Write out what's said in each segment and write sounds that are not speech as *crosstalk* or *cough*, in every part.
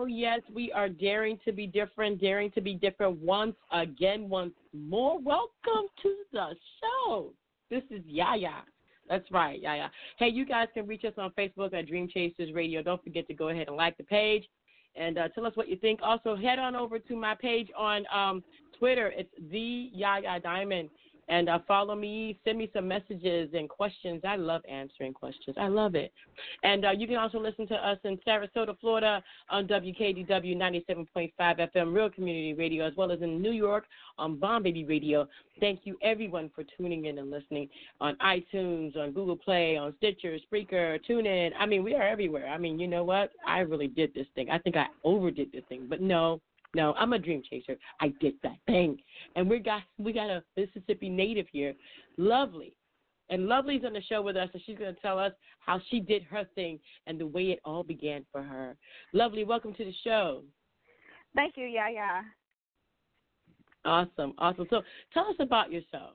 Oh, yes. We are daring to be different, daring to be different once again, once more. Welcome to the show. This is Yaya. That's right, Yaya. Hey, you guys can reach us on Facebook at Dream Chasers Radio. Don't forget to go ahead and like the page and uh, tell us what you think. Also, head on over to my page on um, Twitter. It's the Yaya Diamond and uh, follow me. Send me some messages and questions. I love answering questions. I love it. And uh, you can also listen to us in Sarasota, Florida on WKDW 97.5 FM Real Community Radio, as well as in New York on Bomb Baby Radio. Thank you, everyone, for tuning in and listening on iTunes, on Google Play, on Stitcher, Spreaker, TuneIn. I mean, we are everywhere. I mean, you know what? I really did this thing. I think I overdid this thing, but no, no, I'm a dream chaser. I did that thing. And we got we got a Mississippi native here, Lovely. And Lovely's on the show with us, and she's going to tell us how she did her thing and the way it all began for her. Lovely, welcome to the show. Thank you, yeah, yeah. Awesome, awesome. So tell us about yourself.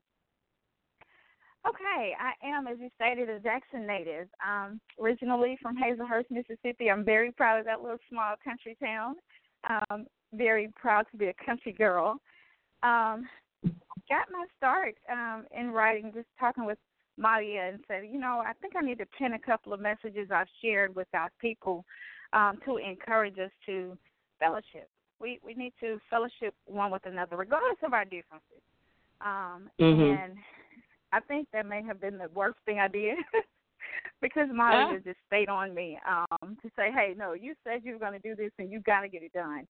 Okay, I am, as you stated, a Jackson native. Um, originally from Hazlehurst, Mississippi. I'm very proud of that little small country town. Um, very proud to be a country girl. Um, got my start um, in writing, just talking with Malia and said, you know, I think I need to pin a couple of messages I've shared with our people um, to encourage us to fellowship. We we need to fellowship one with another, regardless of our differences. Um, mm-hmm. And I think that may have been the worst thing I did. *laughs* because Malia just stayed on me um, to say, "Hey, no, you said you were going to do this, and you got to get it done."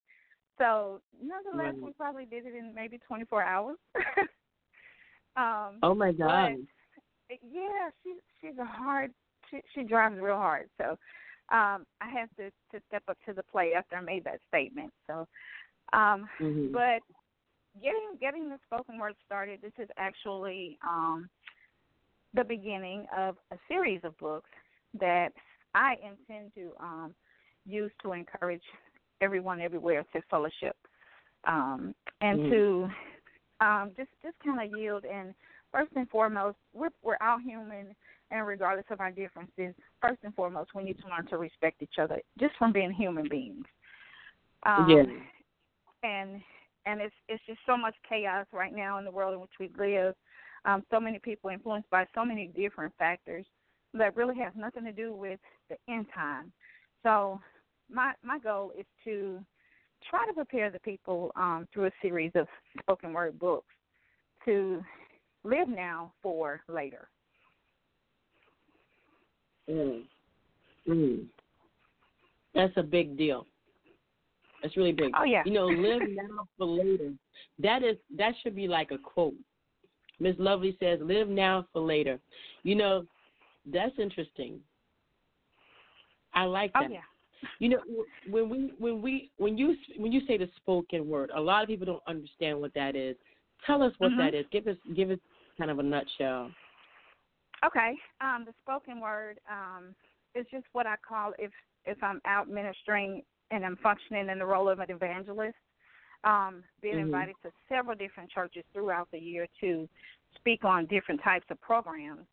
So nonetheless, right. we probably did it in maybe 24 hours. *laughs* um, oh my God! yeah, she she's a hard. She she drives real hard. So um, I have to to step up to the plate after I made that statement. So, um, mm-hmm. but getting getting the spoken word started. This is actually um, the beginning of a series of books that I intend to um, use to encourage everyone everywhere to fellowship um, and mm-hmm. to um, just just kind of yield. And first and foremost, we're we're all human, and regardless of our differences, first and foremost, we need to learn to respect each other just from being human beings. Um, yes. And and it's it's just so much chaos right now in the world in which we live. Um, so many people influenced by so many different factors that really has nothing to do with the end time. So my my goal is to try to prepare the people um, through a series of spoken word books to live now for later. Mm. Mm. That's a big deal. That's really big. Oh yeah. You know, live *laughs* now for later. That is that should be like a quote. Miss Lovely says, "Live now for later." You know, that's interesting. I like oh, that. Oh yeah. You know, when we when we when you when you say the spoken word, a lot of people don't understand what that is. Tell us what mm-hmm. that is. Give us give us kind of a nutshell. Okay, um, the spoken word um, is just what I call if if I'm out ministering and I'm functioning in the role of an evangelist, um, being mm-hmm. invited to several different churches throughout the year to speak on different types of programs.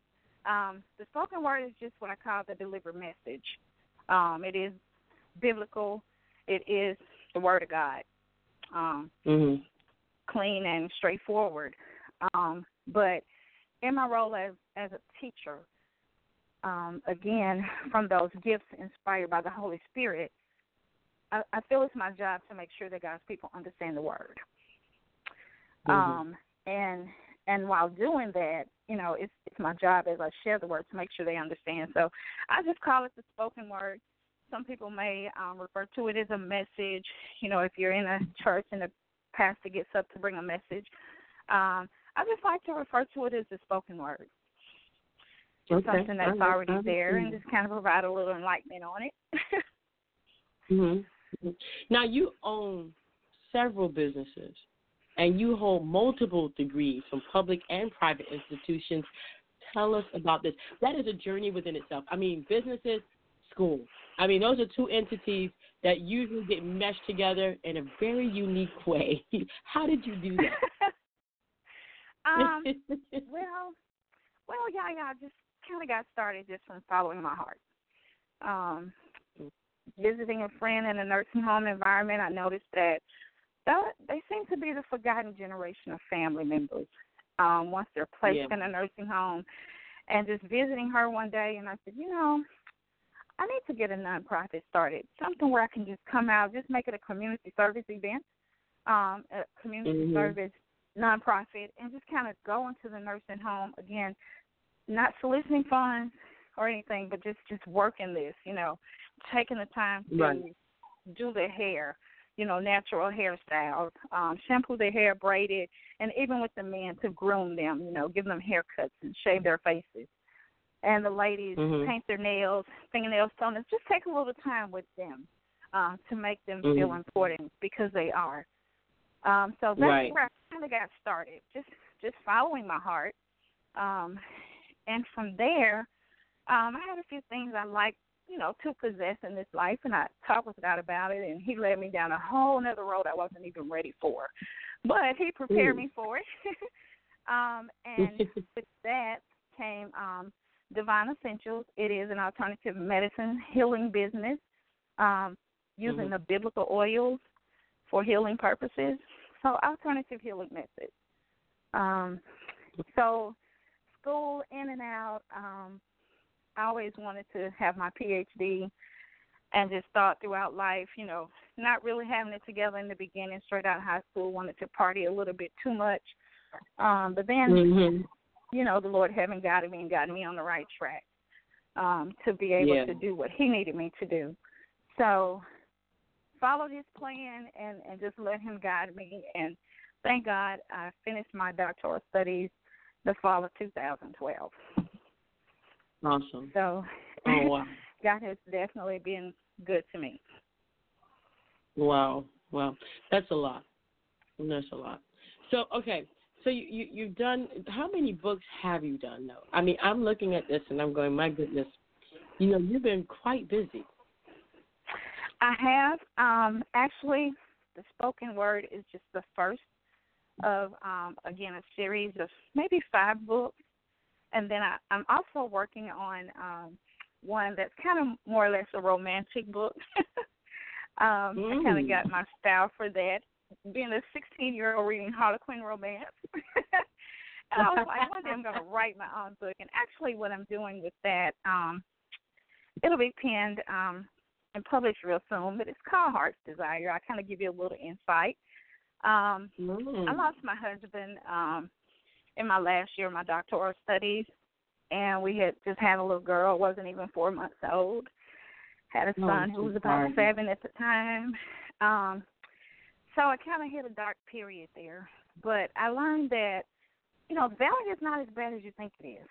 Um, the spoken word is just what I call the delivered message. Um, it is biblical. It is the Word of God, um, mm-hmm. clean and straightforward. Um, but in my role as as a teacher, um, again from those gifts inspired by the Holy Spirit, I, I feel it's my job to make sure that God's people understand the Word. Mm-hmm. Um, and and while doing that, you know, it's it's my job as I share the word to make sure they understand. So I just call it the spoken word some people may um, refer to it as a message. You know, if you're in a church and the pastor gets up to bring a message, um, I just like to refer to it as the spoken word. Just okay. something that's already there, and just kind of provide a little enlightenment on it. *laughs* mhm. Now you own several businesses and you hold multiple degrees from public and private institutions. Tell us about this. That is a journey within itself. I mean, businesses, school. I mean, those are two entities that usually get meshed together in a very unique way. *laughs* How did you do *laughs* that? um, *laughs* well, well, yeah, yeah. I just kind of got started just from following my heart. Um, visiting a friend in a nursing home environment, I noticed that they seem to be the forgotten generation of family members. Um, once they're placed yeah. in a nursing home, and just visiting her one day, and I said, you know, I need to get a nonprofit started, something where I can just come out, just make it a community service event, um, a community mm-hmm. service nonprofit, and just kind of go into the nursing home again, not soliciting funds or anything, but just just working this, you know, taking the time to right. do their hair, you know, natural hairstyles, um, shampoo their hair, braid it, and even with the men to groom them, you know, give them haircuts and shave their faces. And the ladies mm-hmm. paint their nails, fingernails, toenails. Just take a little time with them uh, to make them mm-hmm. feel important because they are. Um, so that's right. where I kind of got started, just just following my heart. Um, and from there, um, I had a few things I liked you know, to possess in this life, and I talked with God about it, and He led me down a whole another road I wasn't even ready for, but He prepared me for it. *laughs* um, and *laughs* with that came um, Divine Essentials. It is an alternative medicine healing business um, using mm-hmm. the biblical oils for healing purposes. So alternative healing methods. Um, so school in and out. Um, I always wanted to have my PhD and just thought throughout life, you know, not really having it together in the beginning, straight out of high school, wanted to party a little bit too much. Um, but then, mm-hmm. You know, the Lord having guided me and gotten me on the right track um, to be able yeah. to do what He needed me to do. So, followed His plan and and just let Him guide me. And thank God, I finished my doctoral studies the fall of 2012. Awesome. So, oh, wow. *laughs* God has definitely been good to me. Wow, wow, that's a lot. That's a lot. So, okay, so you, you you've done. How many books have you done though? I mean, I'm looking at this and I'm going, my goodness, you know, you've been quite busy. I have. Um, actually, the spoken word is just the first of um, again a series of maybe five books and then I, I'm also working on um, one that's kind of more or less a romantic book. *laughs* um, mm. I kind of got my style for that, being a 16 year old reading Harlequin romance. *laughs* and I was like, one day I'm going to write my own book. And actually, what I'm doing with that, um, it'll be penned um, and published real soon, but it's called Heart's Desire. I kind of give you a little insight. Um, mm. I lost my husband um, in my last year of my doctoral studies, and we had just had a little girl, wasn't even four months old. Had a oh, son oh, who was about seven at the time. Um, so I kind of hit a dark period there. But I learned that, you know, valley is not as bad as you think it is.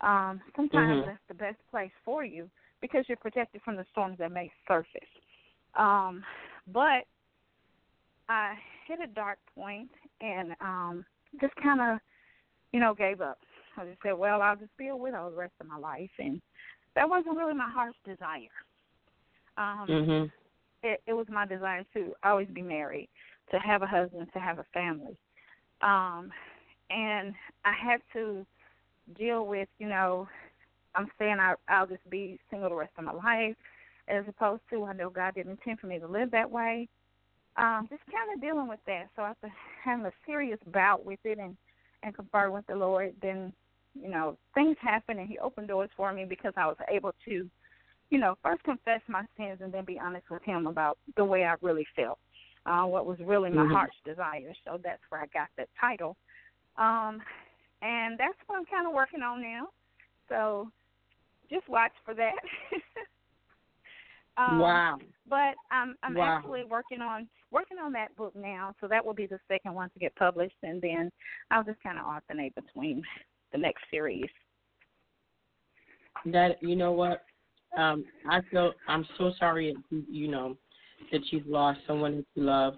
Um, sometimes mm-hmm. that's the best place for you because you're protected from the storms that may surface. Um, but I hit a dark point and um, just kind of you know, gave up. I just said, well, I'll just be a widow the rest of my life, and that wasn't really my heart's desire. Um, mm-hmm. It, it was my desire to always be married, to have a husband, to have a family, um, and I had to deal with, you know, I'm saying I, I'll just be single the rest of my life, as opposed to I know God didn't intend for me to live that way. Um, just kind of dealing with that. So after having a serious bout with it and and confer with the Lord, then you know things happened and He opened doors for me because I was able to, you know, first confess my sins and then be honest with Him about the way I really felt, uh, what was really my mm-hmm. heart's desire. So that's where I got that title, um, and that's what I'm kind of working on now. So just watch for that. *laughs* Um, wow. But I'm I'm wow. actually working on working on that book now, so that will be the second one to get published, and then I'll just kind of alternate between the next series. That you know what, um, I feel I'm so sorry. You know, that you've lost someone that you love.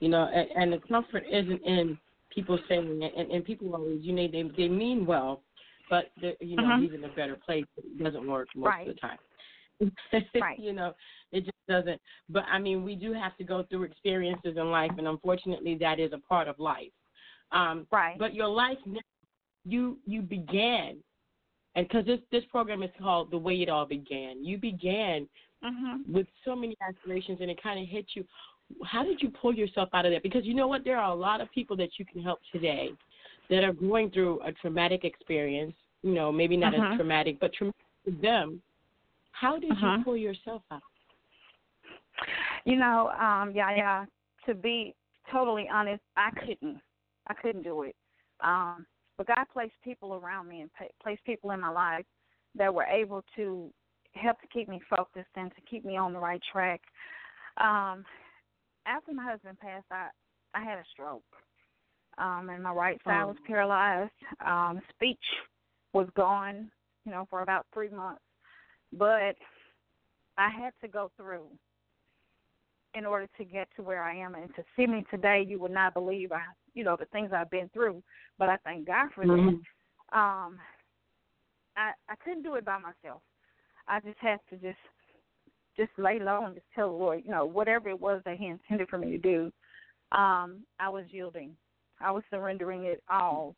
You know, and, and the comfort isn't in people saying and, and people always, you know, they they mean well, but you know, mm-hmm. he's in a better place. It doesn't work most right. of the time. *laughs* right. you know, it just doesn't. But I mean, we do have to go through experiences in life, and unfortunately, that is a part of life. Um, right. But your life, you you began, and because this this program is called the way it all began. You began mm-hmm. with so many aspirations, and it kind of hit you. How did you pull yourself out of that? Because you know what, there are a lot of people that you can help today that are going through a traumatic experience. You know, maybe not mm-hmm. as traumatic, but traumatic to them how did uh-huh. you pull yourself out? You know, um, yeah, yeah. To be totally honest, I couldn't. I couldn't do it. Um, but God placed people around me and placed people in my life that were able to help to keep me focused and to keep me on the right track. Um, after my husband passed, I I had a stroke, um, and my right side oh. was paralyzed. Um, speech was gone, you know, for about three months. But I had to go through in order to get to where I am and to see me today you would not believe I you know, the things I've been through. But I thank God for mm-hmm. that. Um I I couldn't do it by myself. I just had to just just lay low and just tell the Lord, you know, whatever it was that He intended for me to do, um, I was yielding. I was surrendering it all.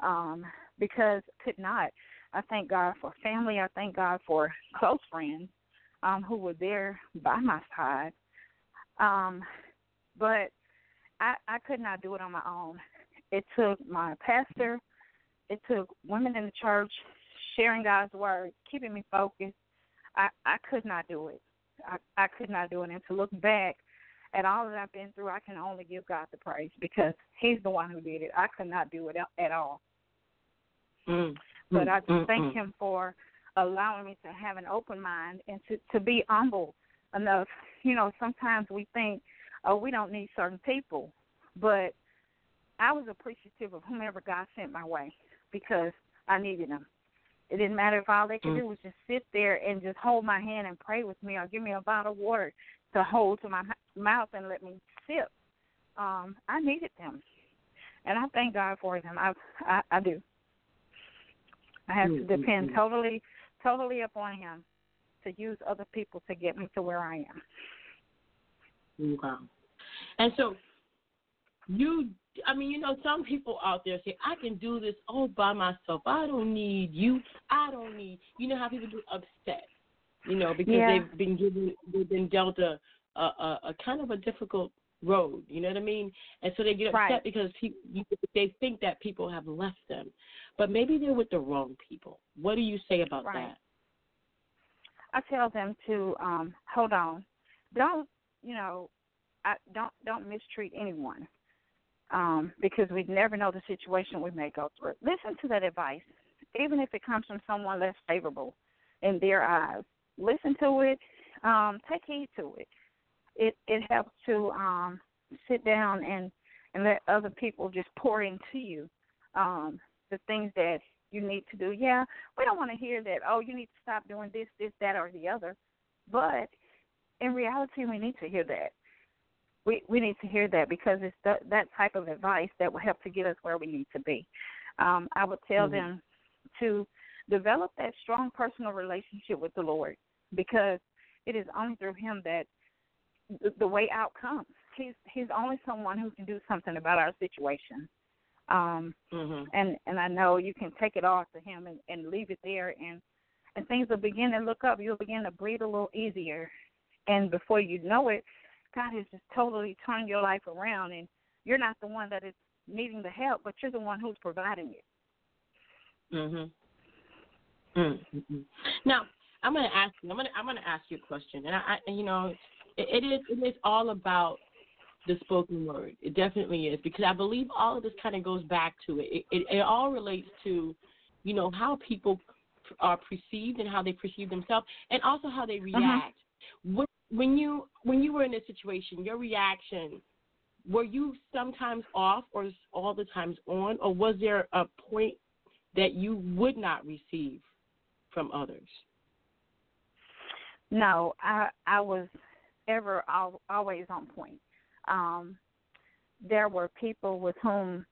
Um, because could not. I thank God for family. I thank God for close friends um, who were there by my side. Um, but I, I could not do it on my own. It took my pastor, it took women in the church sharing God's word, keeping me focused. I, I could not do it. I, I could not do it. And to look back at all that I've been through, I can only give God the praise because He's the one who did it. I could not do it at all. Mm. But I just mm thank him for allowing me to have an open mind and to to be humble enough. You know, sometimes we think, oh, we don't need certain people, but I was appreciative of whomever God sent my way because I needed them. It didn't matter if all they could mm. do was just sit there and just hold my hand and pray with me, or give me a bottle of water to hold to my mouth and let me sip. Um, I needed them, and I thank God for them. I I, I do. I have to mm-hmm. depend totally, totally upon Him to use other people to get me to where I am. Wow. And so, you, I mean, you know, some people out there say, I can do this all by myself. I don't need you. I don't need, you know how people get upset, you know, because yeah. they've been given, they've been dealt a, a, a, a kind of a difficult road. You know what I mean? And so they get upset right. because people, they think that people have left them, but maybe they're with the wrong people. What do you say about right. that? I tell them to um, hold on. Don't you know? I don't don't mistreat anyone um, because we never know the situation we may go through. Listen to that advice, even if it comes from someone less favorable in their eyes. Listen to it. Um, take heed to it it it helps to um sit down and and let other people just pour into you um the things that you need to do. Yeah, we don't want to hear that, oh, you need to stop doing this, this, that or the other. But in reality we need to hear that. We we need to hear that because it's the, that type of advice that will help to get us where we need to be. Um, I would tell mm-hmm. them to develop that strong personal relationship with the Lord because it is only through him that the, the way out comes. He's he's only someone who can do something about our situation. Um mm-hmm. and and I know you can take it off to him and, and leave it there and and things will begin to look up. You'll begin to breathe a little easier and before you know it, God has just totally turned your life around and you're not the one that is needing the help, but you're the one who's providing it. Mhm. Mm-hmm. Now, I'm going to ask you. I'm going to I'm going to ask you a question, and I, I you know, it is it is all about the spoken word. It definitely is because I believe all of this kind of goes back to it. It, it. it all relates to, you know, how people are perceived and how they perceive themselves, and also how they uh-huh. react. When, you when you were in this situation, your reaction were you sometimes off or all the times on, or was there a point that you would not receive from others? No, I I was ever al- always on point. Um, there were people with whom,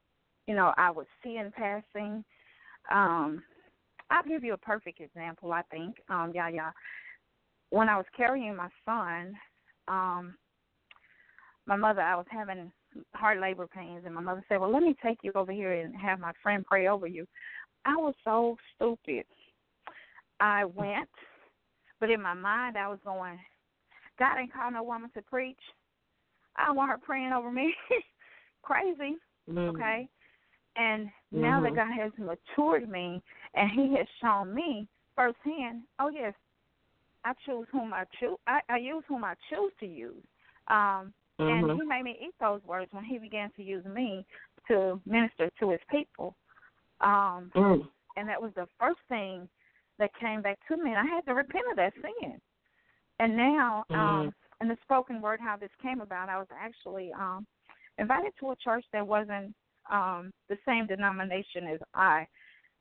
you know, I would see in passing. Um, I'll give you a perfect example. I think, um, yeah. When I was carrying my son, um, my mother, I was having hard labor pains, and my mother said, "Well, let me take you over here and have my friend pray over you." I was so stupid. I went, but in my mind, I was going, "God ain't called no woman to preach. I don't want her praying over me." *laughs* Crazy, mm-hmm. okay? And now mm-hmm. that God has matured me, and He has shown me firsthand, oh yes, I choose whom I choose. I, I use whom I choose to use. Um, Mm-hmm. And he made me eat those words when he began to use me to minister to his people. Um, mm. And that was the first thing that came back to me, and I had to repent of that sin. And now, mm. um, in the spoken word, how this came about, I was actually um, invited to a church that wasn't um, the same denomination as I,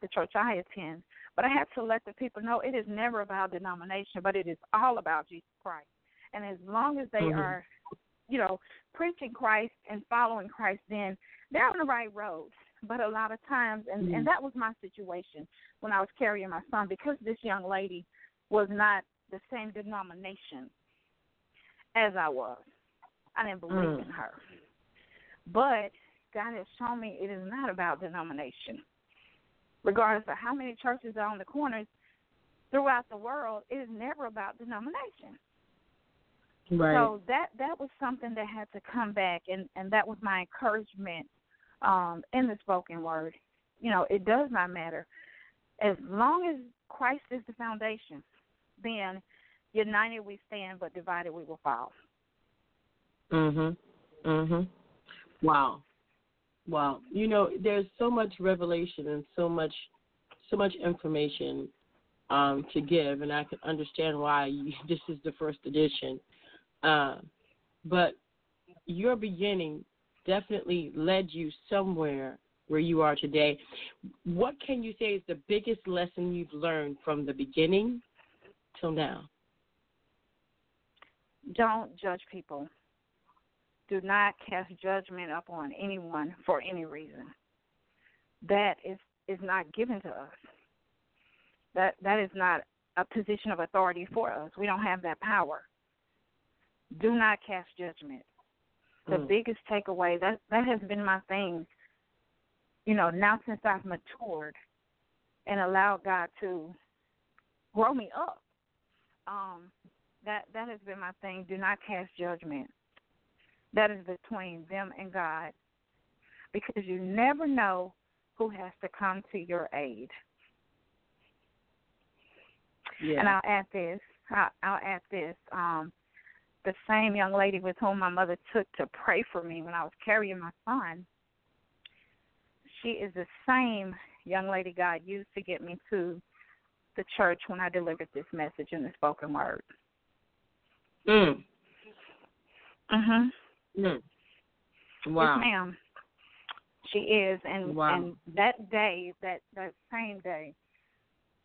the church I attend. But I have to let the people know it is never about denomination, but it is all about Jesus Christ. And as long as they mm-hmm. are you know, preaching Christ and following Christ, then they're on the right road. But a lot of times, and mm-hmm. and that was my situation when I was carrying my son because this young lady was not the same denomination as I was. I didn't believe mm. in her. But God has shown me it is not about denomination. Regardless of how many churches are on the corners throughout the world, it is never about denomination. Right. So that that was something that had to come back, and and that was my encouragement um, in the spoken word. You know, it does not matter as long as Christ is the foundation. Then united we stand, but divided we will fall. Mhm. Mhm. Wow. Wow. You know, there's so much revelation and so much so much information um, to give, and I can understand why you, *laughs* this is the first edition. Uh, but your beginning definitely led you somewhere where you are today. What can you say is the biggest lesson you've learned from the beginning till now? Don't judge people. Do not cast judgment upon anyone for any reason. That is is not given to us. That that is not a position of authority for us. We don't have that power do not cast judgment. The mm. biggest takeaway that that has been my thing. You know, now since I've matured and allowed God to grow me up, um, that that has been my thing. Do not cast judgment. That is between them and God, because you never know who has to come to your aid. Yeah. And I'll add this. I'll, I'll add this. Um, the same young lady with whom my mother took to pray for me when I was carrying my son, she is the same young lady God used to get me to the church when I delivered this message in the spoken word. Mm. Mhm. Mm. Wow. Yes, ma'am. She is, and wow. and that day, that that same day,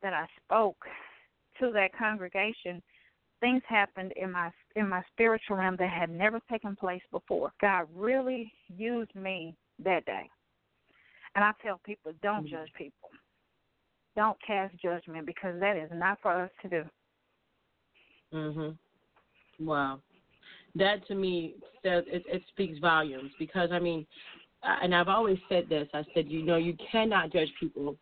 that I spoke to that congregation, things happened in my in my spiritual realm that had never taken place before. God really used me that day. And I tell people, don't mm-hmm. judge people. Don't cast judgment because that is not for us to do. Mhm. Wow. That to me says it, it speaks volumes because I mean, and I've always said this. I said, you know, you cannot judge people,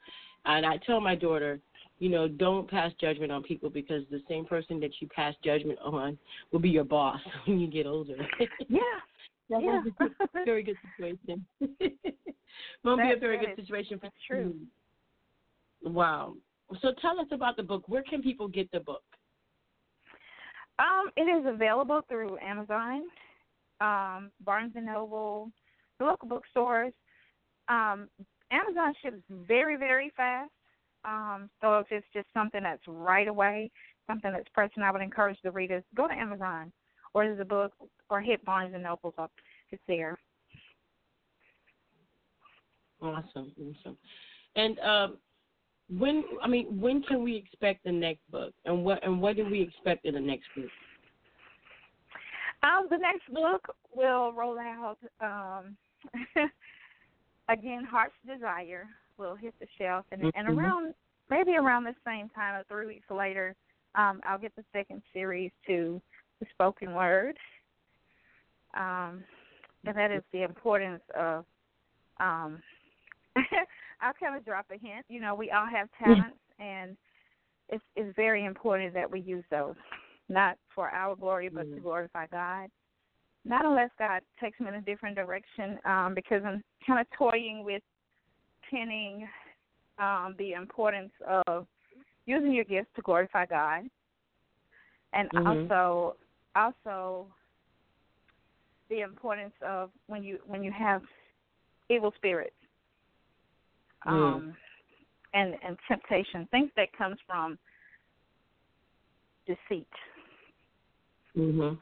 and I tell my daughter, you know, don't pass judgment on people because the same person that you pass judgment on will be your boss *laughs* when you get older. yeah. *laughs* That yeah. a very good situation. *laughs* Won't be a very good situation for true. Wow. So tell us about the book. Where can people get the book? Um, it is available through Amazon, um, Barnes and Noble, the local bookstores. Um, Amazon ships very, very fast. Um, so if it's just something that's right away, something that's pressing, I would encourage the readers go to Amazon or the book or hit Barnes and Nobles up. It's there. Awesome, awesome. And um, when I mean, when can we expect the next book, and what and what do we expect in the next book? Um, the next book will roll out um, *laughs* again. Heart's Desire will hit the shelf, and, mm-hmm. and around maybe around the same time, or three weeks later, um, I'll get the second series to the spoken word, um, and that is the importance of. Um, *laughs* I'll kind of drop a hint. You know, we all have talents, and it's it's very important that we use those, not for our glory, but mm-hmm. to glorify God. Not unless God takes me in a different direction, um, because I'm kind of toying with pinning um, the importance of using your gifts to glorify God, and mm-hmm. also also the importance of when you when you have evil spirits mm. um, and and temptation, things that comes from deceit. Mhm.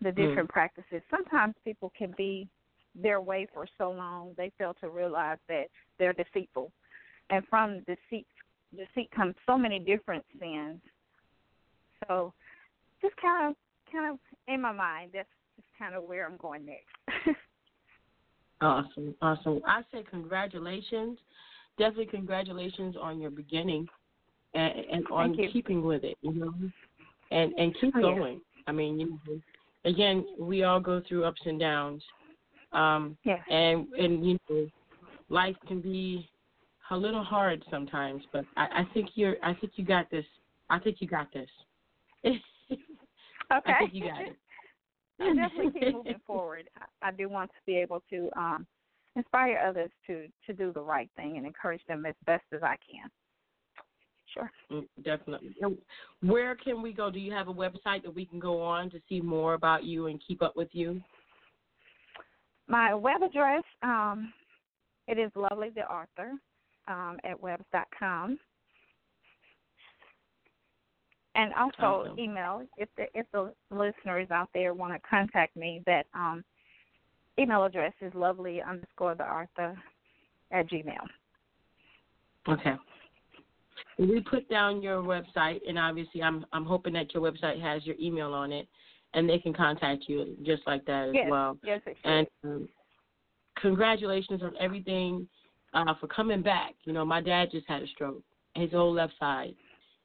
The different mm. practices. Sometimes people can be their way for so long they fail to realize that they're deceitful, and from deceit deceit comes so many different sins. So, just kind of kind of in my mind, that's just kind of where I'm going next. *laughs* awesome, awesome. I say congratulations. Definitely congratulations on your beginning and, and on keeping with it, you know, and and keep oh, going. Yeah. I mean, you again, we all go through ups and downs, um, yeah. and and you know, life can be a little hard sometimes, but I, I think you're. I think you got this. I think you got this. *laughs* okay. I think you got it. I definitely keep moving forward. I, I do want to be able to um, inspire others to to do the right thing and encourage them as best as I can. Sure. Mm, definitely. Where can we go? Do you have a website that we can go on to see more about you and keep up with you? My web address, um, it is lovely the author um, at webs.com. And also awesome. email if the if the listeners out there want to contact me. That um, email address is lovely underscore the author at gmail. Okay. We put down your website, and obviously, I'm I'm hoping that your website has your email on it, and they can contact you just like that as yes. well. Yes, it. And um, congratulations on everything uh, for coming back. You know, my dad just had a stroke, his whole left side,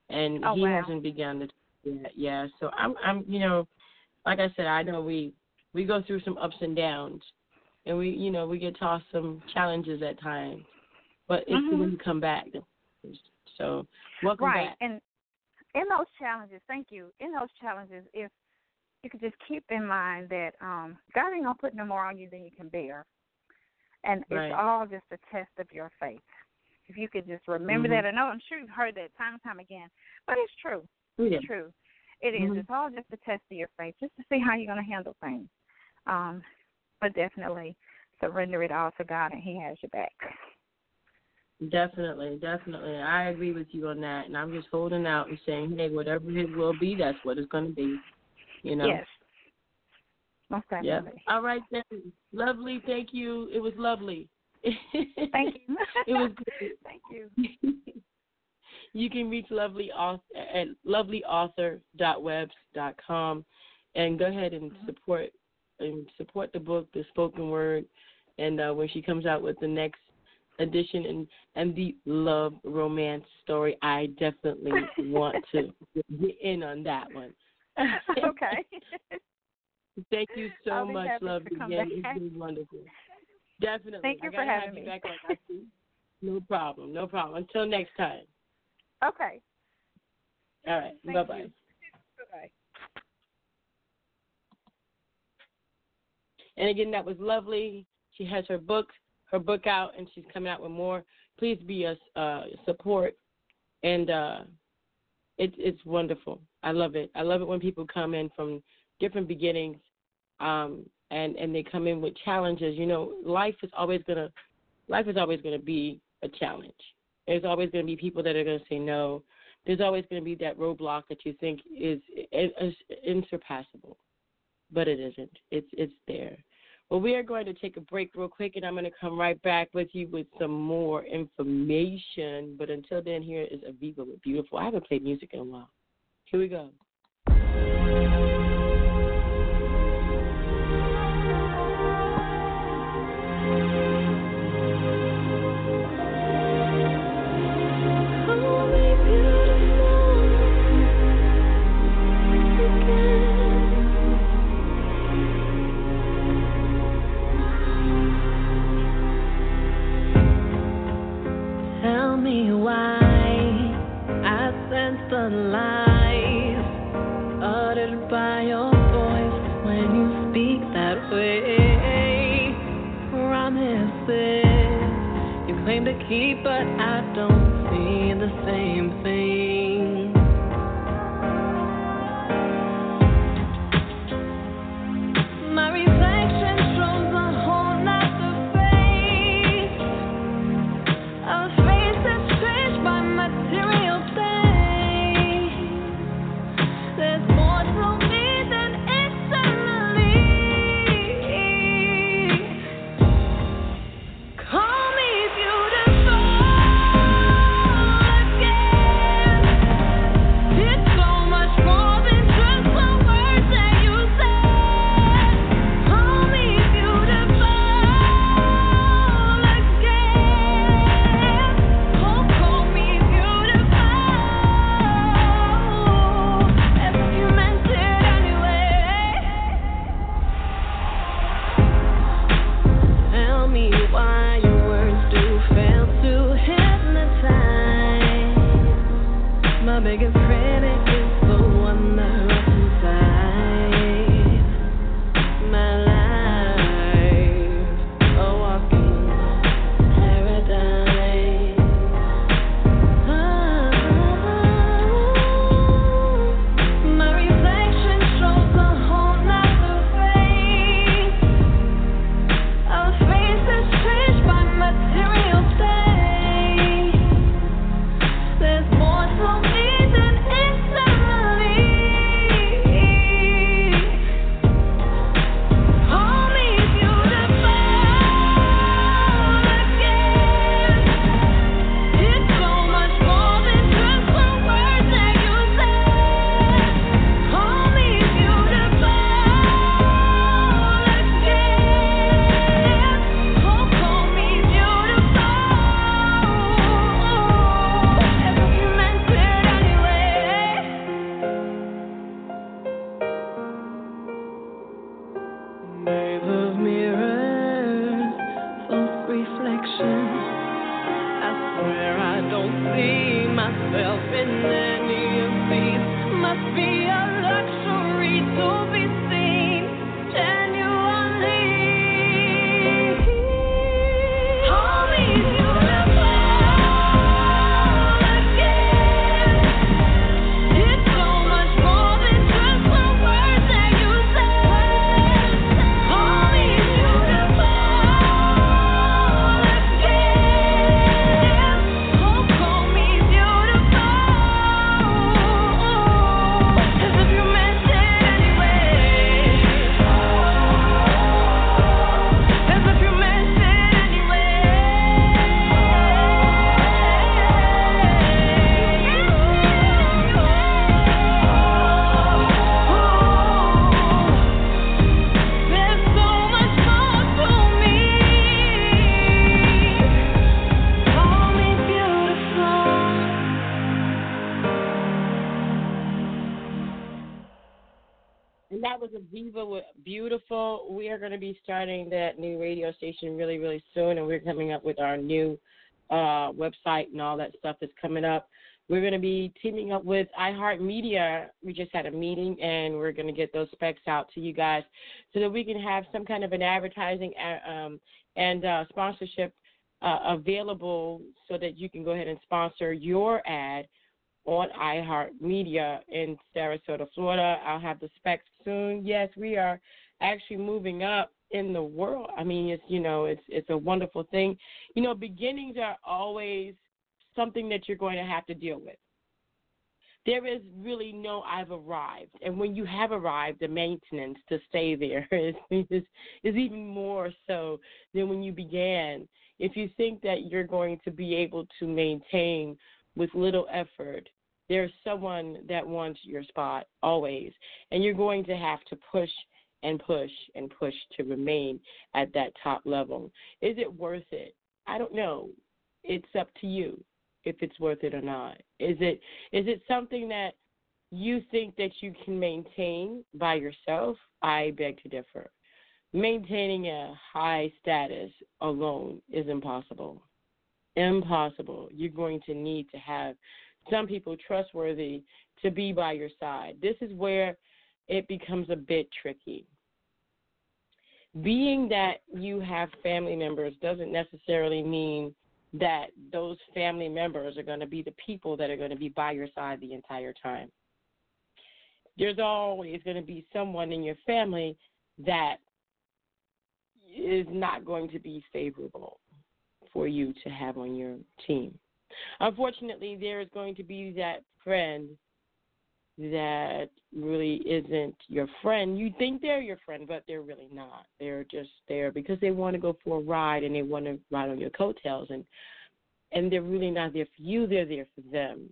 and oh, he wow. hasn't begun to yet. Yeah, so I'm, I'm, you know, like I said, I know we we go through some ups and downs, and we, you know, we get tossed some challenges at times, but it's mm-hmm. when you come back. So welcome right. back. and in those challenges, thank you. In those challenges, if you could just keep in mind that um, God ain't gonna put no more on you than you can bear, and right. it's all just a test of your faith. If you could just remember mm-hmm. that, I know I'm sure you've heard that time and time again, but it's true. Yeah. It's true. It is. Mm-hmm. It's all just a test of your faith, just to see how you're going to handle things. Um, but definitely surrender it all to God, and He has your back. Definitely, definitely. I agree with you on that, and I'm just holding out and saying, hey, whatever His will be, that's what it's going to be. You know. Yes. Most definitely. Yeah. All right then. Lovely. Thank you. It was lovely. Thank *laughs* you. it was good. Thank you. *laughs* you can reach Lovely author at lovelyauthor.webs.com and go ahead and mm-hmm. support and support the book, The Spoken Word, and uh, when she comes out with the next edition and and the love romance story, I definitely want to *laughs* get in on that one. okay. Thank you so much, love. Again, it's been wonderful. Definitely. Thank you for having me. Like *laughs* no problem. No problem. Until next time. Okay. All right. Bye bye. Bye bye. And again, that was lovely. She has her book, her book out, and she's coming out with more. Please be a uh, support, and uh, it's it's wonderful. I love it. I love it when people come in from different beginnings um, and and they come in with challenges. You know, life is always gonna life is always gonna be a challenge. There's always gonna be people that are gonna say no. There's always gonna be that roadblock that you think is, is insurpassable, but it isn't. It's it's there. Well, we are going to take a break real quick, and I'm going to come right back with you with some more information. But until then, here is Aviva with Beautiful. I haven't played music in a while. Here we go. Starting that new radio station really, really soon, and we're coming up with our new uh, website and all that stuff that's coming up. We're going to be teaming up with iHeartMedia. We just had a meeting, and we're going to get those specs out to you guys so that we can have some kind of an advertising uh, um, and uh, sponsorship uh, available so that you can go ahead and sponsor your ad on iHeartMedia in Sarasota, Florida. I'll have the specs soon. Yes, we are actually moving up in the world. I mean, it's you know, it's it's a wonderful thing. You know, beginnings are always something that you're going to have to deal with. There is really no I've arrived, and when you have arrived, the maintenance to stay there *laughs* is is, is even more so than when you began. If you think that you're going to be able to maintain with little effort, there's someone that wants your spot always, and you're going to have to push and push and push to remain at that top level. Is it worth it? I don't know. It's up to you if it's worth it or not. Is it is it something that you think that you can maintain by yourself? I beg to differ. Maintaining a high status alone is impossible. Impossible. You're going to need to have some people trustworthy to be by your side. This is where it becomes a bit tricky. Being that you have family members doesn't necessarily mean that those family members are going to be the people that are going to be by your side the entire time. There's always going to be someone in your family that is not going to be favorable for you to have on your team. Unfortunately, there is going to be that friend that really isn't your friend. You think they're your friend, but they're really not. They're just there because they want to go for a ride and they want to ride on your coattails and and they're really not there for you, they're there for them.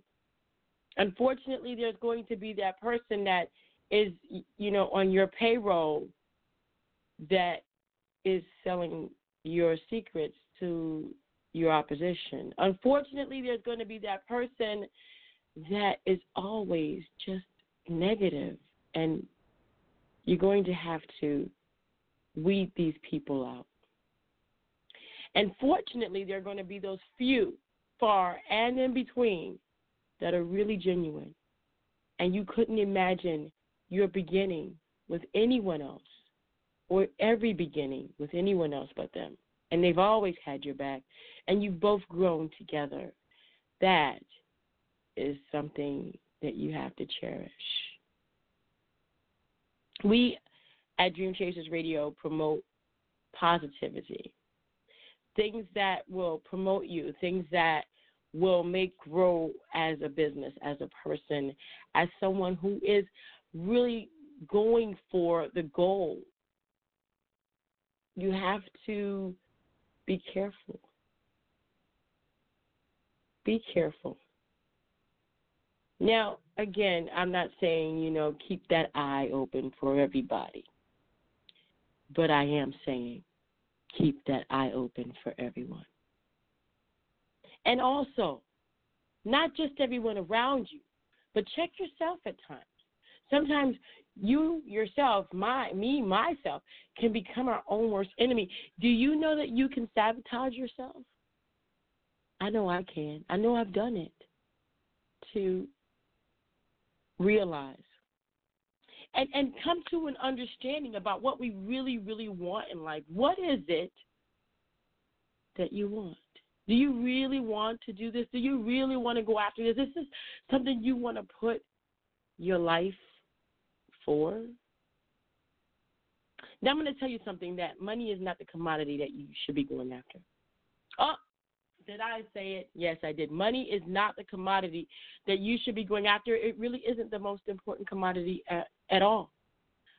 Unfortunately, there's going to be that person that is you know on your payroll that is selling your secrets to your opposition. Unfortunately, there's going to be that person that is always just negative, and you're going to have to weed these people out. And fortunately, there are going to be those few, far and in between, that are really genuine. And you couldn't imagine your beginning with anyone else or every beginning with anyone else but them. And they've always had your back, and you've both grown together. That is something that you have to cherish. We at Dream Chasers Radio promote positivity, things that will promote you, things that will make grow as a business, as a person, as someone who is really going for the goal. You have to be careful. Be careful. Now, again, I'm not saying, you know, keep that eye open for everybody. But I am saying keep that eye open for everyone. And also, not just everyone around you, but check yourself at times. Sometimes you yourself, my me, myself, can become our own worst enemy. Do you know that you can sabotage yourself? I know I can. I know I've done it to realize and and come to an understanding about what we really really want in life. What is it that you want? Do you really want to do this? Do you really want to go after this? Is this something you want to put your life for? Now i'm going to tell you something that money is not the commodity that you should be going after. Oh did I say it? Yes, I did. Money is not the commodity that you should be going after. It really isn't the most important commodity at, at all.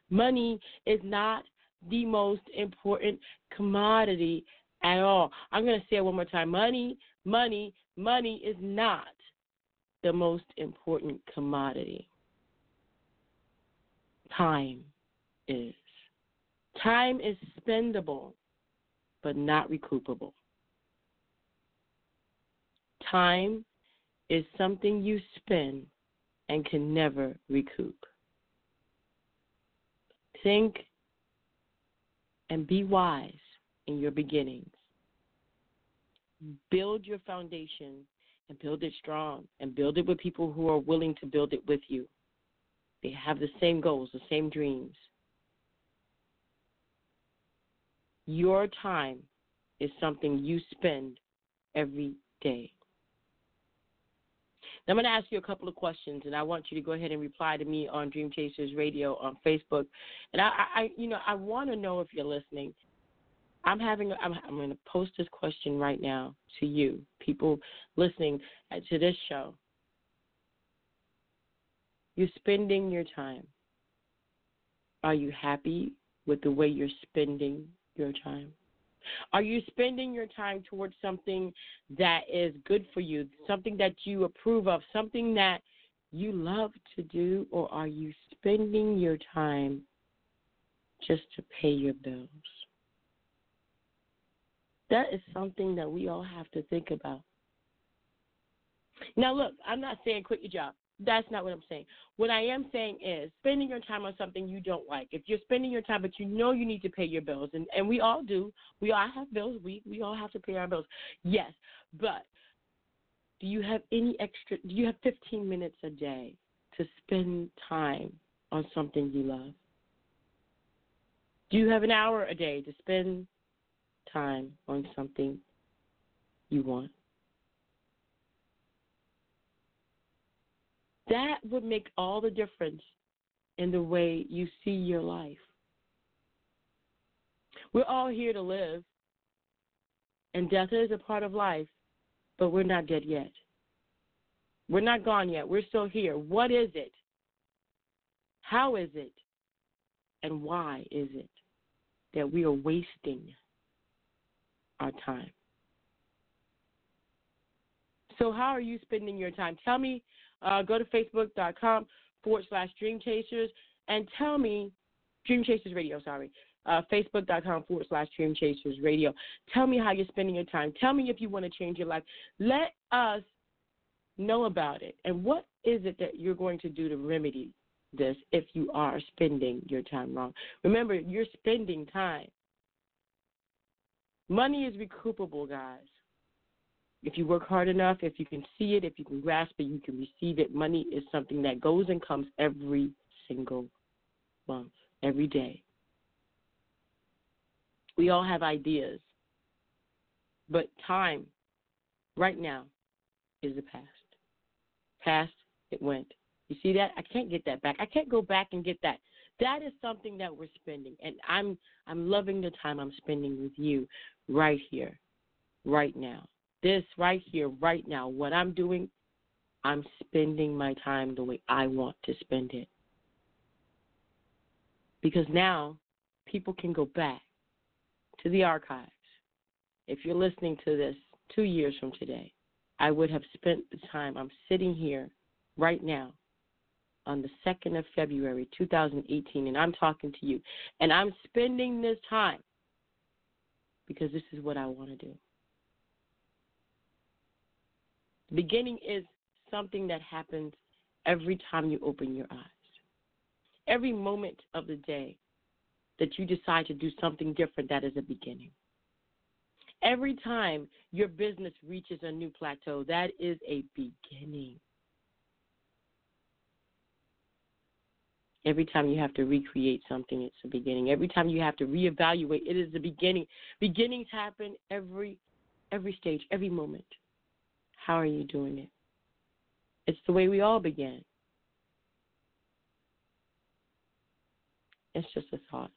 Money is not the most important commodity at all. I'm going to say it one more time. Money, money, money is not the most important commodity. Time is. Time is spendable, but not recoupable. Time is something you spend and can never recoup. Think and be wise in your beginnings. Build your foundation and build it strong and build it with people who are willing to build it with you. They have the same goals, the same dreams. Your time is something you spend every day. Now, I'm going to ask you a couple of questions, and I want you to go ahead and reply to me on Dream Chasers Radio on Facebook. And I, I you know, I want to know if you're listening. I'm having, I'm, I'm going to post this question right now to you, people listening uh, to this show. You're spending your time. Are you happy with the way you're spending your time? Are you spending your time towards something that is good for you, something that you approve of, something that you love to do, or are you spending your time just to pay your bills? That is something that we all have to think about. Now, look, I'm not saying quit your job. That's not what I'm saying. What I am saying is spending your time on something you don't like. If you're spending your time, but you know you need to pay your bills, and, and we all do. We all have bills. We we all have to pay our bills. Yes, but Do you have any extra? Do you have 15 minutes a day to spend time on something you love? Do you have an hour a day to spend time on something you want? That would make all the difference in the way you see your life. We're all here to live, and death is a part of life, but we're not dead yet. We're not gone yet. We're still here. What is it? How is it? And why is it that we are wasting our time? So, how are you spending your time? Tell me. Uh, go to facebook.com forward slash dream chasers and tell me, Dream Chasers Radio, sorry, uh, facebook.com forward slash Dream Chasers Radio. Tell me how you're spending your time. Tell me if you want to change your life. Let us know about it. And what is it that you're going to do to remedy this if you are spending your time wrong? Remember, you're spending time. Money is recoupable, guys. If you work hard enough, if you can see it, if you can grasp it, you can receive it. Money is something that goes and comes every single month, every day. We all have ideas, but time, right now, is the past. Past, it went. You see that? I can't get that back. I can't go back and get that. That is something that we're spending, and I'm I'm loving the time I'm spending with you right here, right now. This right here, right now. What I'm doing, I'm spending my time the way I want to spend it. Because now people can go back to the archives. If you're listening to this two years from today, I would have spent the time. I'm sitting here right now on the 2nd of February 2018, and I'm talking to you. And I'm spending this time because this is what I want to do. The beginning is something that happens every time you open your eyes. Every moment of the day that you decide to do something different, that is a beginning. Every time your business reaches a new plateau, that is a beginning. Every time you have to recreate something, it's a beginning. Every time you have to reevaluate, it is the beginning. Beginnings happen every every stage, every moment. How are you doing it? It's the way we all began. It's just a thought.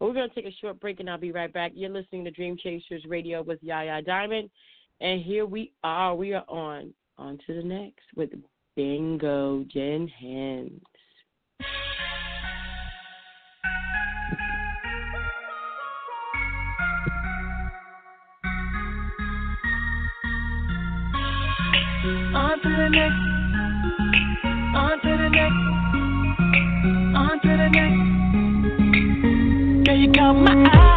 We're going to take a short break and I'll be right back. You're listening to Dream Chasers Radio with Yaya Diamond. And here we are. We are on. On to the next with Bingo Jen Hands. The next. On to the next. On to the next. Girl, you caught my eye.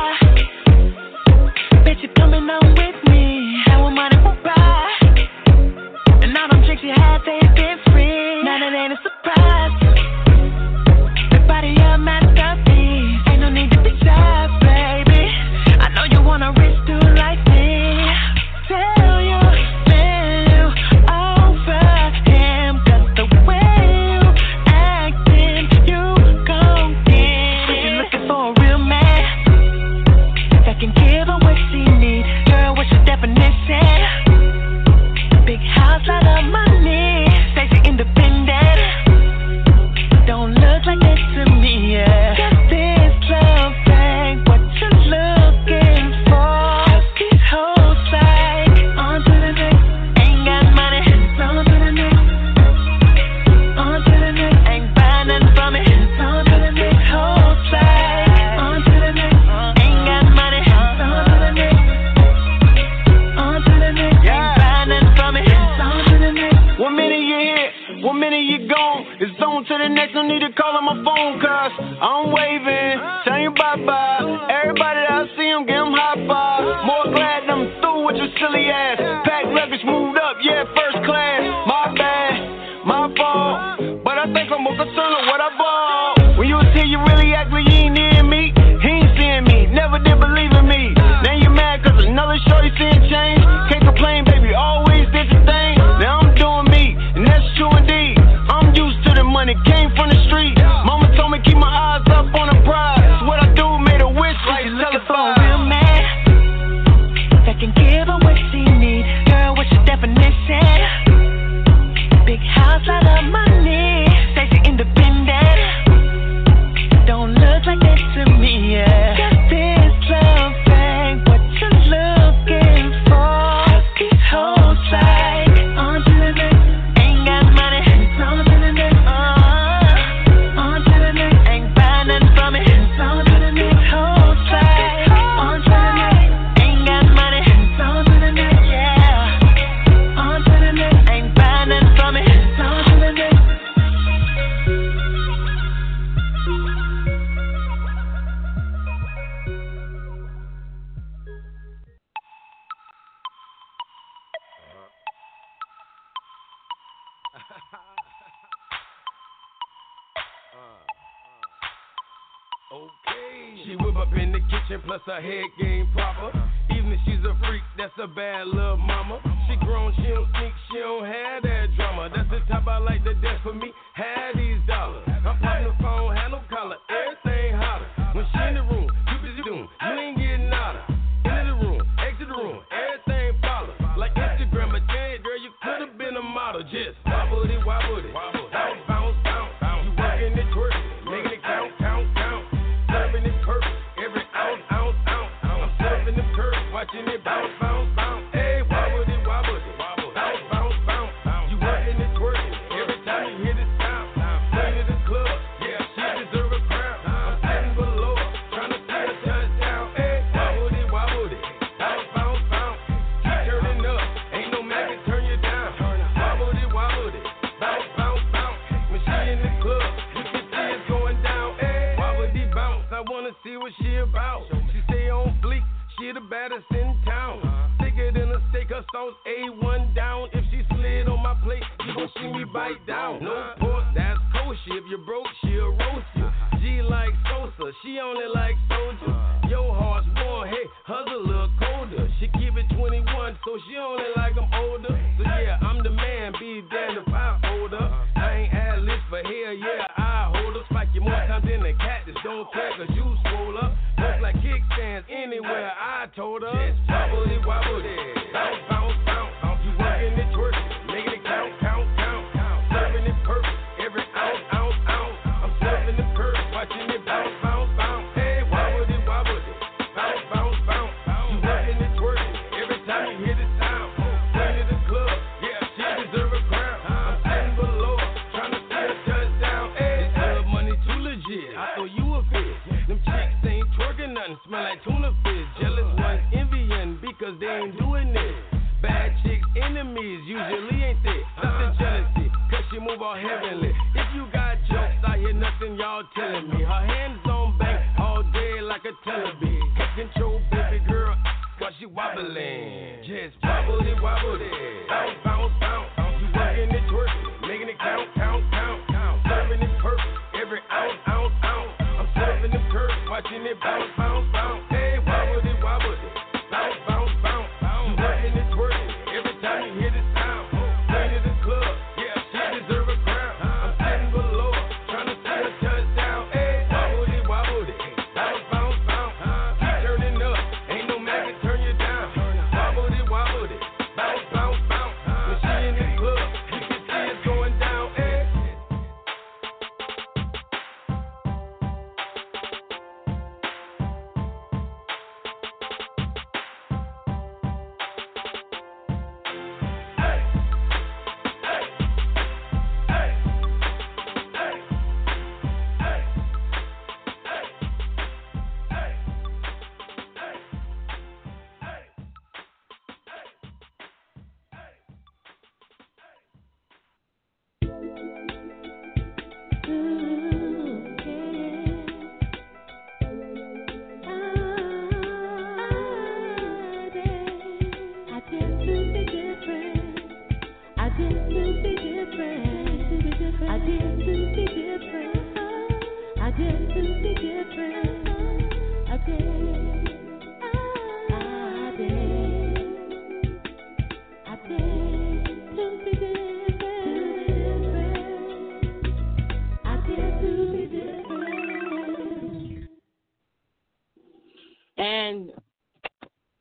plus her head game proper. Even if she's a freak, that's a bad little mama. She grown, she don't sneak, she don't have that drama. That's the type I like the death for me. Have these dollars. I'm popping the phone, handle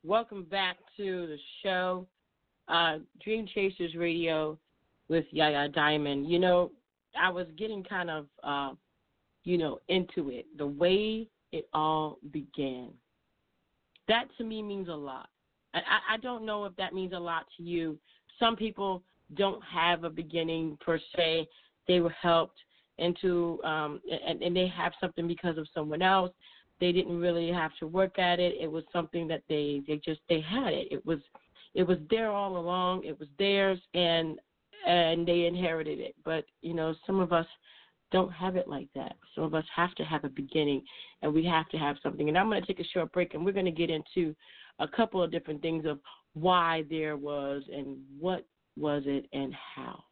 welcome back to the show, uh, Dream Chasers Radio with Yaya Diamond. You know, I was getting kind of, uh, you know, into it. The way it all began. That to me means a lot. I, I don't know if that means a lot to you. Some people don't have a beginning per se. They were helped into, um, and, and they have something because of someone else. They didn't really have to work at it. It was something that they they just they had it. It was it was there all along. It was theirs, and and they inherited it. But you know, some of us don't have it like that. Some of us have to have a beginning, and we have to have something. And I'm going to take a short break, and we're going to get into a couple of different things of why there was and what was it and how.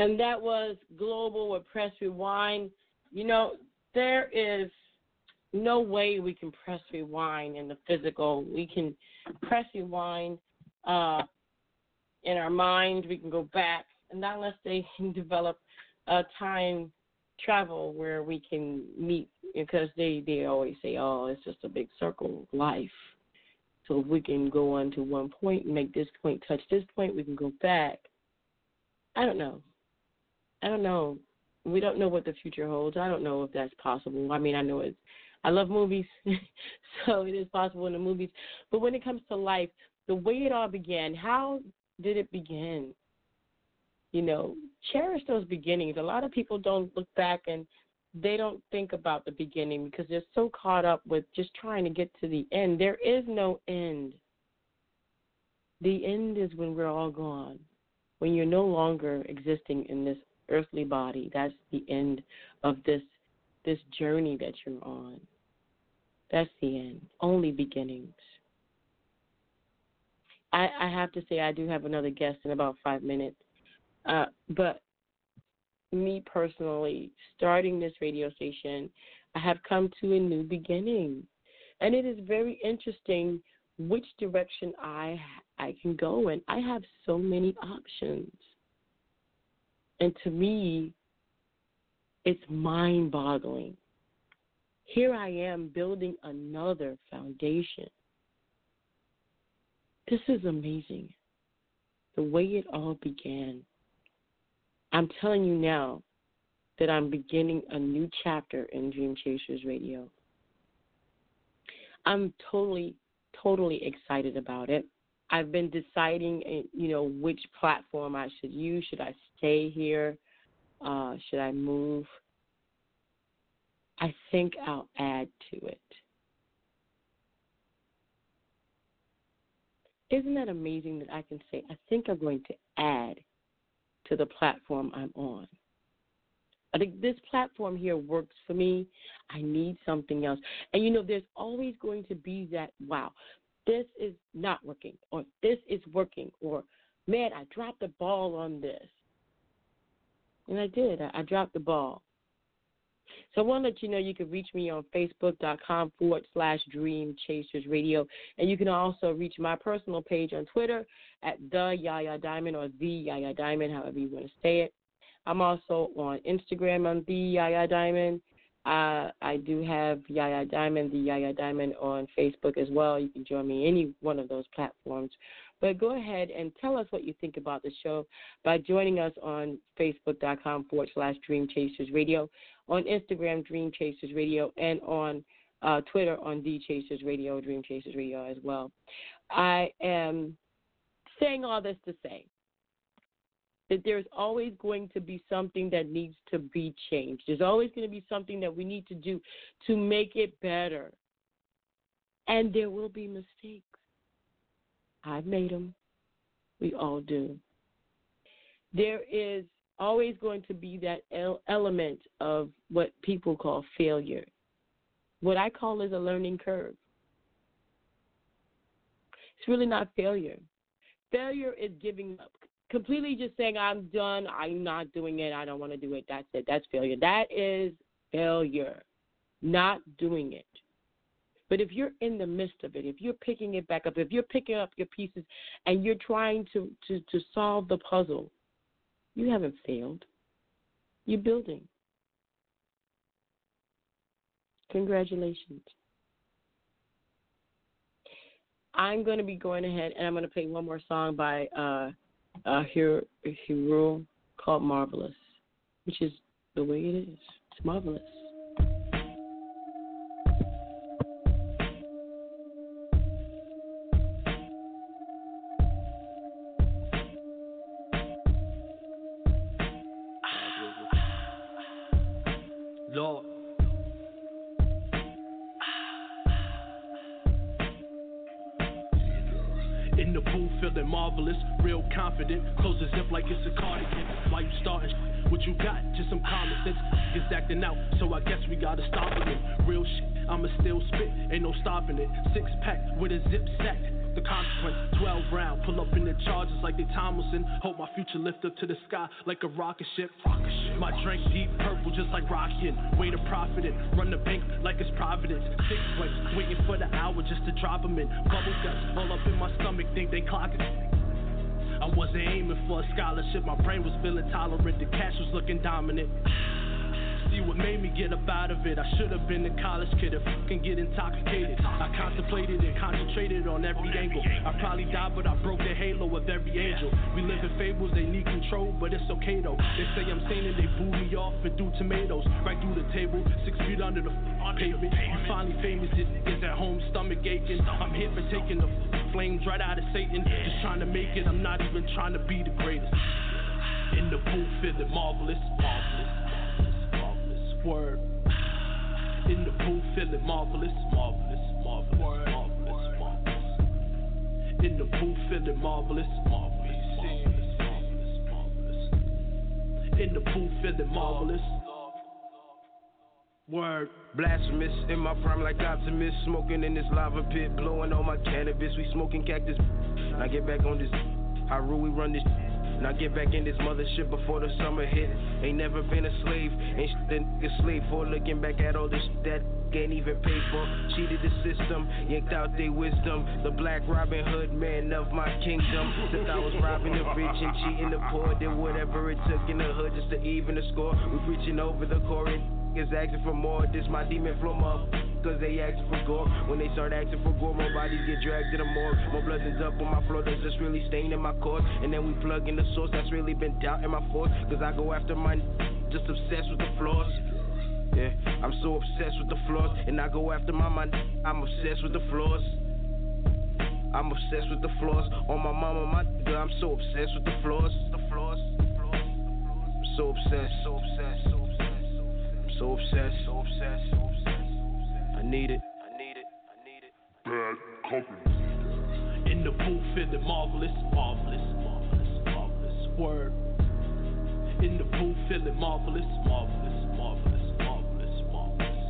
And that was Global with Press Rewind. You know, there is no way we can press rewind in the physical. We can press rewind uh, in our mind. We can go back, and not unless they *laughs* develop a time travel where we can meet, because they they always say, "Oh, it's just a big circle of life." So if we can go on to one point and make this point touch this point, we can go back. I don't know. I don't know. We don't know what the future holds. I don't know if that's possible. I mean, I know it's I love movies, *laughs* so it is possible in the movies. But when it comes to life, the way it all began, how did it begin? You know, cherish those beginnings. A lot of people don't look back and they don't think about the beginning because they're so caught up with just trying to get to the end. There is no end. The end is when we're all gone, when you're no longer existing in this earthly body. That's the end of this this journey that you're on. That's the end. Only beginnings. I, I have to say I do have another guest in about five minutes. Uh, but me personally, starting this radio station, I have come to a new beginning. And it is very interesting which direction I I can go in. I have so many options. And to me, it's mind boggling. Here I am building another foundation. This is amazing. The way it all began. I'm telling you now that I'm beginning a new chapter in Dream Chasers Radio. I'm totally, totally excited about it. I've been deciding, eh, you know, which platform I should use. Should I stay here? Uh, should I move? I think I'll add to it. Isn't that amazing that I can say, I think I'm going to add to the platform I'm on? I think this platform here works for me. I need something else. And you know, there's always going to be that, wow, this is not working, or this is working, or man, I dropped the ball on this. And I did. I, dropped the ball. So I want to let you know you can reach me on facebook.com forward slash Dream Chasers Radio. And you can also reach my personal page on Twitter at the Yaya Diamond or the Yaya Diamond, however you want to say it. I'm also on Instagram on the Yaya Diamond. Uh, I do have Yaya Diamond, the Yaya Diamond on Facebook as well. You can join me any one of those platforms. But go ahead and tell us what you think about the show by joining us on Facebook.com forward slash Dream Chasers Radio, on Instagram, Dream Chasers Radio, and on uh, Twitter on D Chasers Radio, Dream Chasers Radio as well. I am saying all this to say that there's always going to be something that needs to be changed. There's always going to be something that we need to do to make it better. And there will be mistakes. I've made them. We all do. There is always going to be that element of what people call failure. What I call is a learning curve. It's really not failure. Failure is giving up. Completely just saying, I'm done, I'm not doing it, I don't want to do it, that's it. That's failure. That is failure. Not doing it. But if you're in the midst of it, if you're picking it back up, if you're picking up your pieces and you're trying to, to, to solve the puzzle, you haven't failed. You're building. Congratulations. I'm going to be going ahead and I'm going to play one more song by uh, uh, Hero called Marvelous, which is the way it is. It's marvelous, confident. Close the zip like it's a cardigan. Why you starting? What you got? Just some common sense. It's acting out, so I guess we gotta stop it. Real shit, I'ma still spit, ain't no stopping it. Six pack with a zip sack. The consequence. 12 round, pull up in the Chargers like they Tomlinson. Hope my future lift up to the sky like a rocket ship. Rocket shit. My drink deep purple just like Rockin'. Way to profit it, run the bank like it's Providence. Six flex, waiting for the hour just to drop them in. Bubble guts all up in my stomach, think they clockin'. I wasn't aiming for a scholarship, my brain was feeling tolerant, the cash was looking dominant see what made me get up out of it. I should have been a college kid if can get intoxicated. I contemplated and concentrated on every angle. I probably died, but I broke the halo of every angel. We live in fables, they need control, but it's okay though. They say I'm sane and they boo me off and do tomatoes right through the table, six feet under the pavement. You finally famous, it is at home, stomach aching. I'm here for taking the flames right out of Satan. Just trying to make it, I'm not even trying to be the greatest. In the booth, feeling marvelous, marvelous word. In the booth, feeling marvelous, marvelous, marvelous, word. marvelous, marvelous. In the booth, feeling marvelous, marvelous, marvelous, marvelous, marvelous. In the booth, feeling marvelous. Word. Blasphemous in my prime like optimist. Smoking in this lava pit, blowing all my cannabis. We smoking cactus. I get back on this. How we run this. Now get back in this mothership before the summer hit. Ain't never been a slave, ain't shit a slave for looking back at all this that ain't even paid for. Cheated the system, yanked out their wisdom. The black Robin Hood man of my kingdom. Since I was robbing the rich and cheating the poor, did whatever it took in the hood just to even the score. We reaching over the core is asking for more. This my demon up. Cause they asking for gore. When they start asking for gore, more bodies get dragged to the morgue. More blood ends up on my floor that's just really staying in my core. And then we plug in the source that's really been doubt in my force. Cause I go after my just obsessed with the flaws. Yeah, I'm so obsessed with the flaws. And I go after my mind. I'm obsessed with the flaws. I'm obsessed with the flaws. On my mama, my nigga, I'm so obsessed with the flaws. The flaws. I'm so obsessed, so obsessed, so obsessed. So obsessed, so obsessed, so obsessed. I need it. I need it. I need it. Bad company. In the booth, feeling marvelous, marvelous, marvelous, marvelous. Word. In the booth, feeling marvelous, marvelous, marvelous, marvelous, marvelous.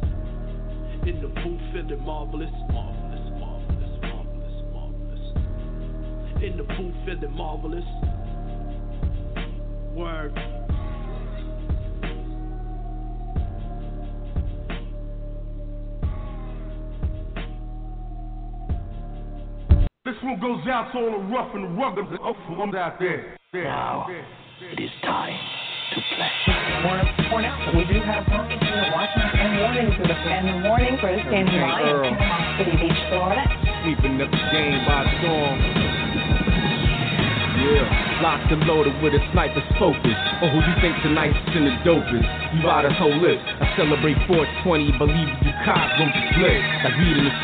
In the booth, feeling marvelous, marvelous, marvelous, marvelous, marvelous. In the booth, feeling marvelous. Word. This one goes out to all the rough and rugged ones out there. there Now, there. it is time to play. want to point out that we do have puppies here watching and morning for the and the morning for the standing by in Panama City Beach, Florida. Sweeping up the game by storm. Yeah, locked and loaded with a sniper's focus. Oh, who you think tonight's in the dopest? You ride us whole list. I celebrate 420, believe you cock room to split. Like weed in the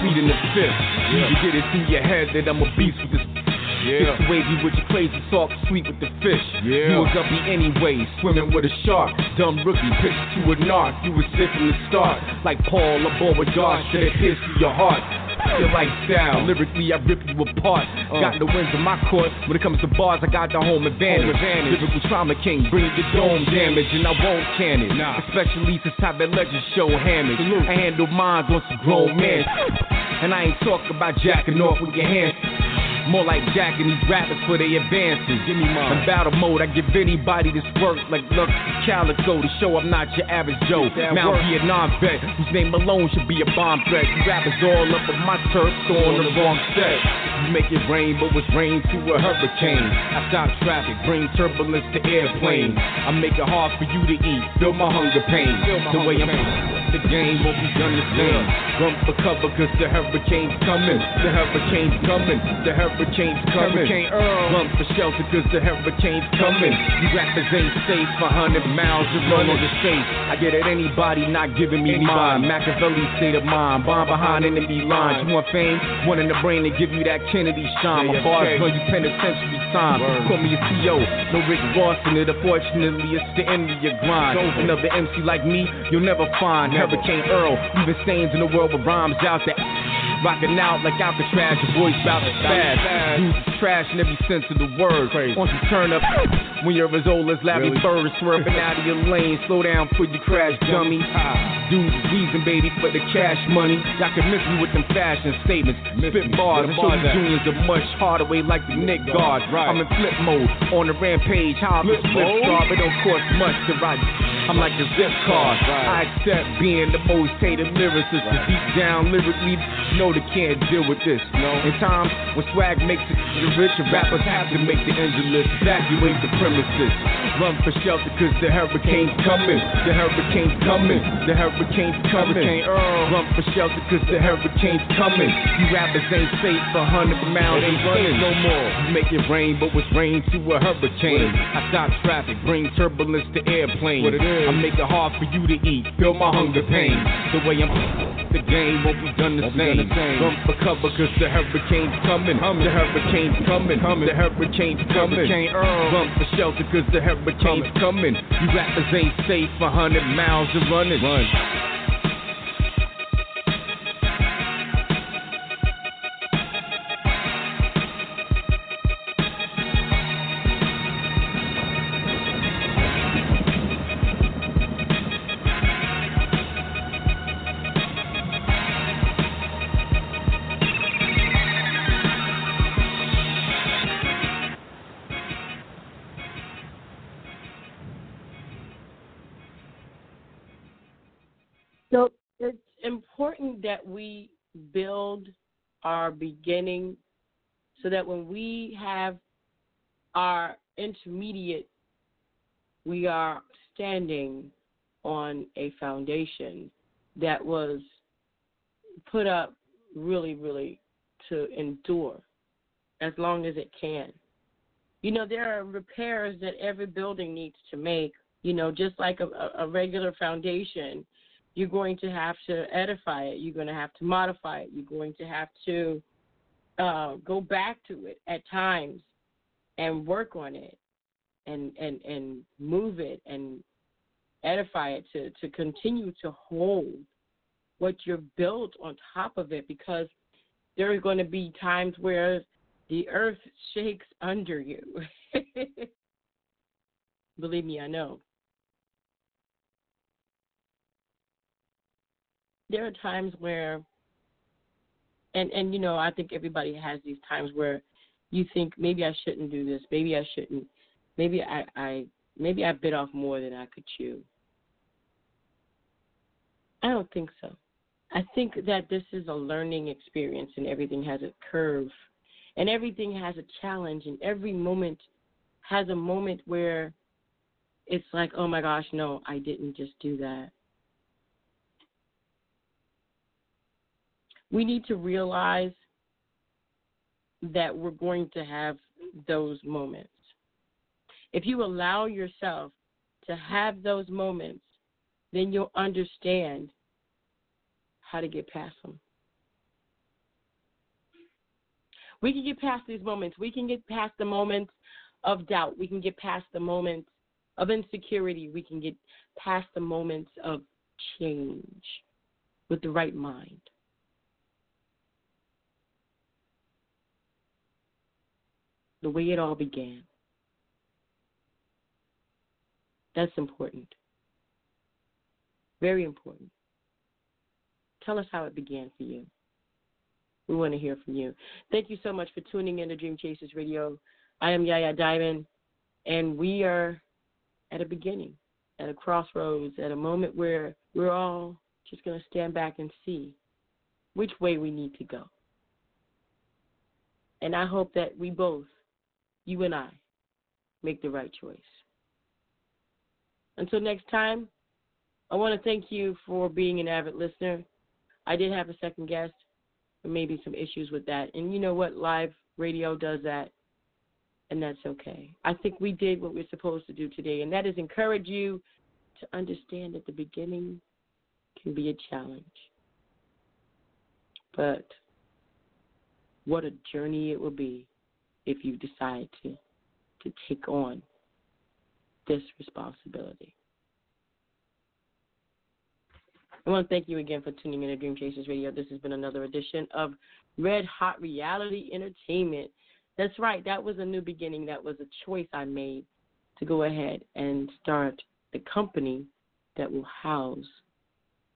feet in the fifth. You can get it through your head that I'm a beast with this. Yeah. It's wavy with your crazy talk, sweet with the fish. Yeah. You a guppy anyway, swimming with a shark. Dumb rookie, pitch to a narc. You was sick from the start, like Paul aboard with darts that pierce through your heart. Your lifestyle, lyrically I rip you apart. Got the wins in my court. When it comes to bars, I got the home advantage. Lyrical trauma king, bring your dome damage, and I won't can it. Especially since I been legend show hamage. I handle mines on some grown man. And I ain't talking about jacking off with your hands. More like Jack jacking these rappers for their advances. Give me mine. In battle mode, I give anybody this work like look calico to show I'm not your average Joe. Mount Vietnam vet, whose name alone should be a bomb threat. You rappers all up on my turf, so on the wrong set. You make it rain, but what's rain to a hurricane? I stop traffic, bring turbulence to airplanes. I make it hard for you to eat, feel my hunger pain. The way I'm the game won't be done the same. Run for cover, cause the hurricane's coming. The hurricane's coming. The hurricane's coming. Hurricane Earl. Run for shelter, cause the hurricane's coming. You rappers ain't safe for 100 miles to run on the space. I get at anybody not giving me mine. Machiavelli state of mind. Bomb behind enemy lines. You want fame? One in the brain to give you that Kennedy shine. My bars run you penitentiary time. Call me a CO. No Rick Ross in it. Unfortunately, it's the end of your grind. Another MC like me, you'll never find. Hurricane Earl, leaving stains in the world with rhymes out there. Rocking out like Alcatraz, your voice about to spaz. Dudes is trash in every sense of the word. Once you turn up, when you're as old as Larry Really? Bird, swerving out of your lane, slow down before you crash, dummy. Dudes reason, baby, for the cash money. Y'all can miss me with them fashion statements. Spit bars, the show you juniors a much harder way like the Nick guard. Right. I'm in flip mode, on the rampage, how I'm Flip flip star, but don't cost much to ride. I'm like a zip card. I accept being the most hated lyricist. But deep down, lyrically, know they can't deal with this. No. In times when swag makes it the rich, and rappers have to make the list. Evacuate the premises. Run for shelter, cause the hurricane's coming. The hurricane's coming. The hurricane's coming. Hurricane Earl. Run for shelter, cause the hurricane's coming. You rappers ain't safe for 100 miles. Ain't running no more. You make it rain, but what's rain to a hurricane? I stop traffic, bring turbulence to airplanes. What it is. I make it hard for you to eat, feel my hunger pain. The way I'm, the game won't be done the same. done the same. Run for cover, cause the hurricane's coming. The hurricane's coming. The hurricane's coming. Hurricane Earl. Uh, Run for shelter, cause the hurricane's coming. You rappers ain't safe for 100 miles of running. Run. That we build our beginning so that when we have our intermediate, we are standing on a foundation that was put up really, really to endure as long as it can. You know, there are repairs that every building needs to make, you know, just like a, a- regular foundation you're going to have to edify it. You're going to have to modify it. You're going to have to uh, go back to it at times and work on it and and and move it and edify it to to continue to hold what you're built on top of it because there are going to be times where the earth shakes under you. *laughs* Believe me, I know. There are times where and and you know i think everybody has these times where you think maybe i shouldn't do this. Maybe i shouldn't. Maybe i i maybe i bit off more than i could chew. I don't think so. I think that this is a learning experience and everything has a curve and everything has a challenge and every moment has a moment where it's like oh my gosh no i didn't just do that we need to realize that we're going to have those moments. If you allow yourself to have those moments, then you'll understand how to get past them. We can get past these moments. We can get past the moments of doubt. We can get past the moments of insecurity. We can get past the moments of change with the right mind. The way it all began. That's important. Very important. Tell us how it began for you. We want to hear from you. Thank you so much for tuning in to Dream Chasers Radio. I am Yaya Diamond, and we are at a beginning, at a crossroads, at a moment where we're all just going to stand back and see which way we need to go. And I hope that we both you and I make the right choice. Until next time, I want to thank you for being an avid listener. I did have a second guest, but maybe some issues with that. And you know what? Live radio does that, and that's okay. I think we did what we're supposed to do today, and that is encourage you to understand that the beginning can be a challenge. But what a journey it will be if you decide to to take on this responsibility. I want to thank you again for tuning in to Dream Chasers Radio. This has been another edition of Red Hot Reality Entertainment. That's right, that was a new beginning. That was a choice I made to go ahead and start the company that will house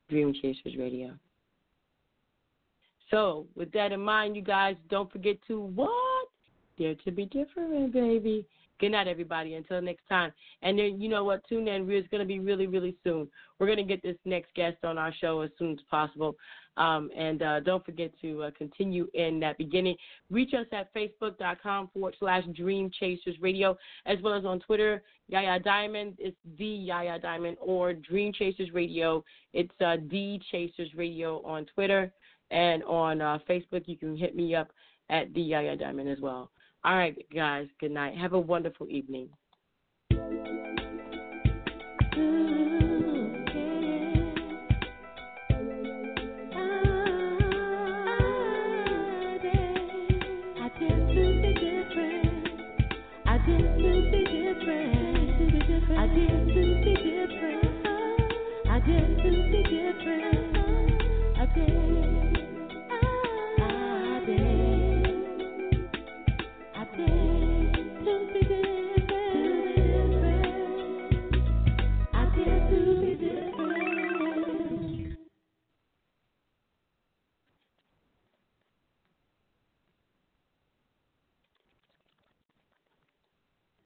Dream Chasers Radio. So, with that in mind, you guys don't forget to what? Dare to be different, baby. Good night, everybody. Until next time. And then, you know what? Tune in. It's going to be really, really soon. We're going to get this next guest on our show as soon as possible. Um, and uh, don't forget to uh, continue in that beginning. Reach us at facebook.com forward slash Dream Chasers Radio, as well as on Twitter. Yaya Diamond, it's the Yaya Diamond, or Dream Chasers Radio. It's uh, the Chasers Radio on Twitter. And on uh, Facebook, you can hit me up at the Yaya Diamond as well. All right, guys, good night. Have a wonderful evening.